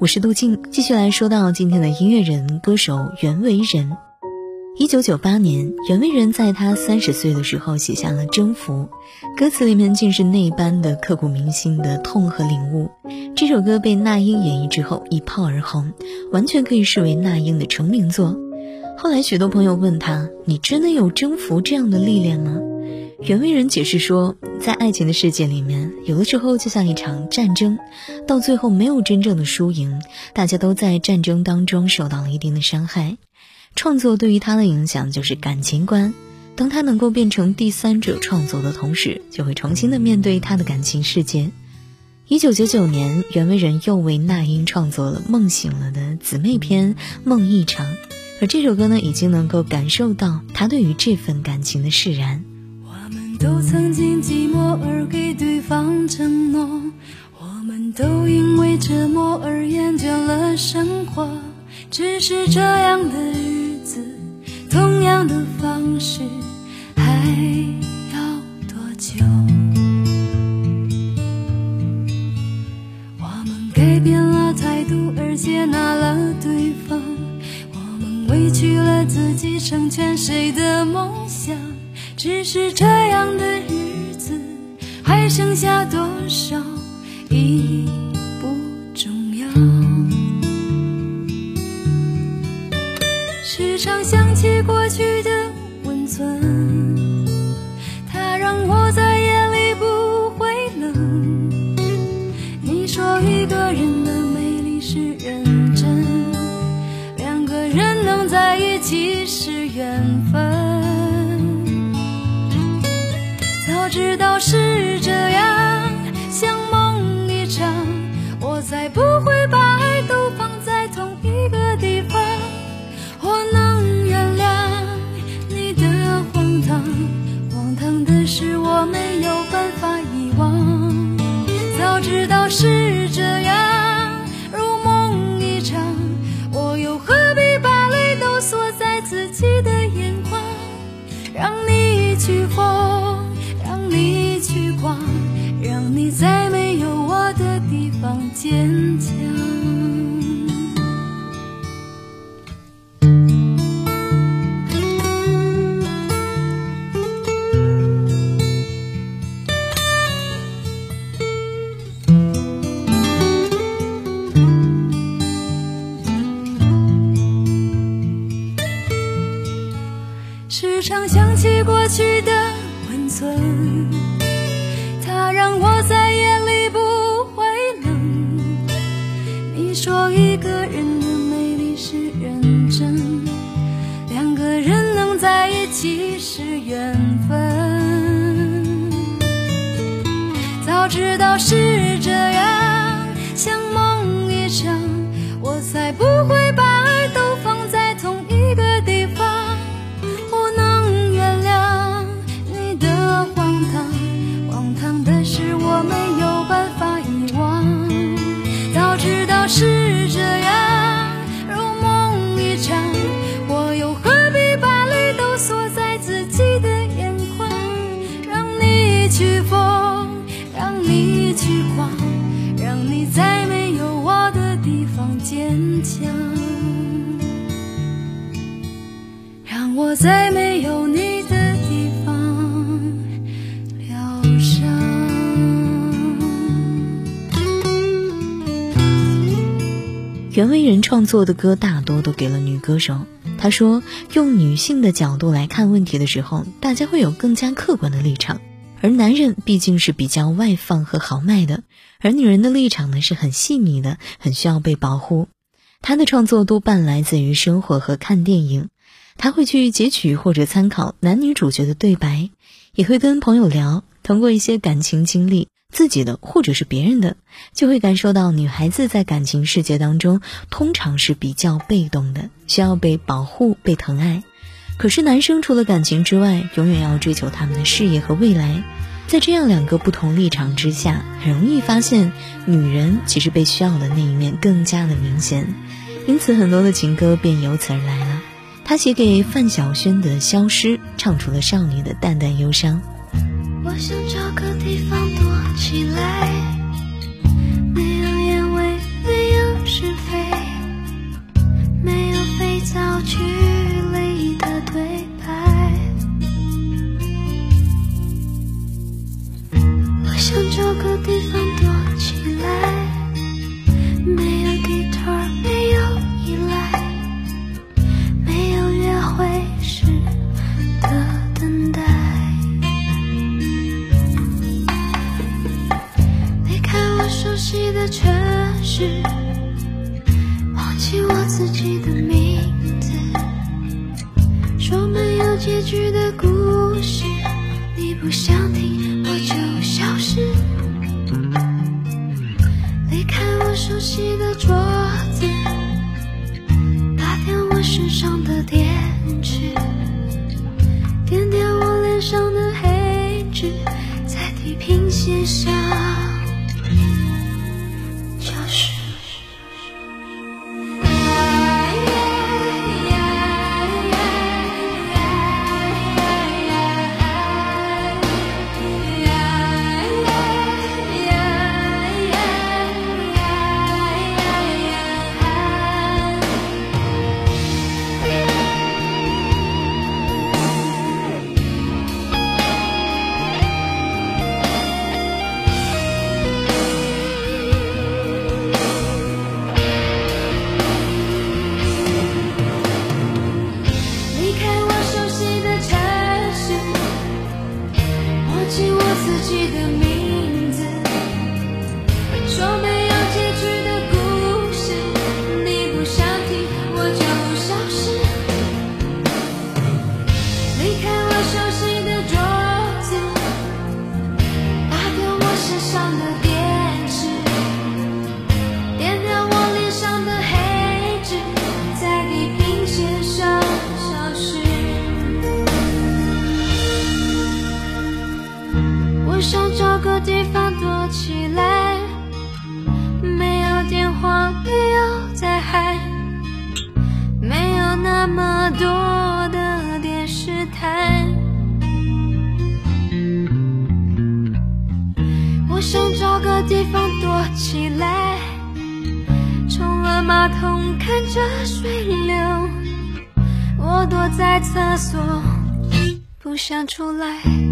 我是杜静，继续来说到今天的音乐人、歌手袁惟仁。一九九八年，袁惟仁在他三十岁的时候写下了《征服》，歌词里面竟是那般的刻骨铭心的痛和领悟。这首歌被那英演绎之后一炮而红，完全可以视为那英的成名作。后来，许多朋友问他：“你真的有征服这样的历练吗？”袁惟仁解释说，在爱情的世界里面，有的时候就像一场战争，到最后没有真正的输赢，大家都在战争当中受到了一定的伤害。创作对于他的影响就是感情观，当他能够变成第三者创作的同时，就会重新的面对他的感情世界。一九九九年，袁惟仁又为那英创作了《梦醒了》的姊妹篇《梦一场》，而这首歌呢，已经能够感受到他对于这份感情的释然。我们都曾经寂寞而给对方承诺，我们都因为折磨而厌倦了生活。只是这样的日子，同样的方式，自己成全谁的梦想？只是这样的日子，还剩下多少已不重要。时常想起过去的温存，它让我在即使缘分在没有我的地方坚强。时常想起过去的。温存早知道是这样，像梦一场，我才不在没有我的地方坚强，让我在没有你的地方疗伤。袁惟仁创作的歌大多都给了女歌手。他说：“用女性的角度来看问题的时候，大家会有更加客观的立场；而男人毕竟是比较外放和豪迈的，而女人的立场呢是很细腻的，很需要被保护。”他的创作多半来自于生活和看电影。他会去截取或者参考男女主角的对白，也会跟朋友聊，通过一些感情经历自己的或者是别人的，就会感受到女孩子在感情世界当中通常是比较被动的，需要被保护、被疼爱。可是男生除了感情之外，永远要追求他们的事业和未来。在这样两个不同立场之下，很容易发现女人其实被需要的那一面更加的明显，因此很多的情歌便由此而来了。他写给范晓萱的《消失》，唱出了少女的淡淡忧伤。我想找个地方躲起来，没有烟味，没有是非，没有肥皂剧天下起来，没有电话，没有在喊，没有那么多的电视台。我想找个地方躲起来，冲了马桶看着水流，我躲在厕所，不想出来。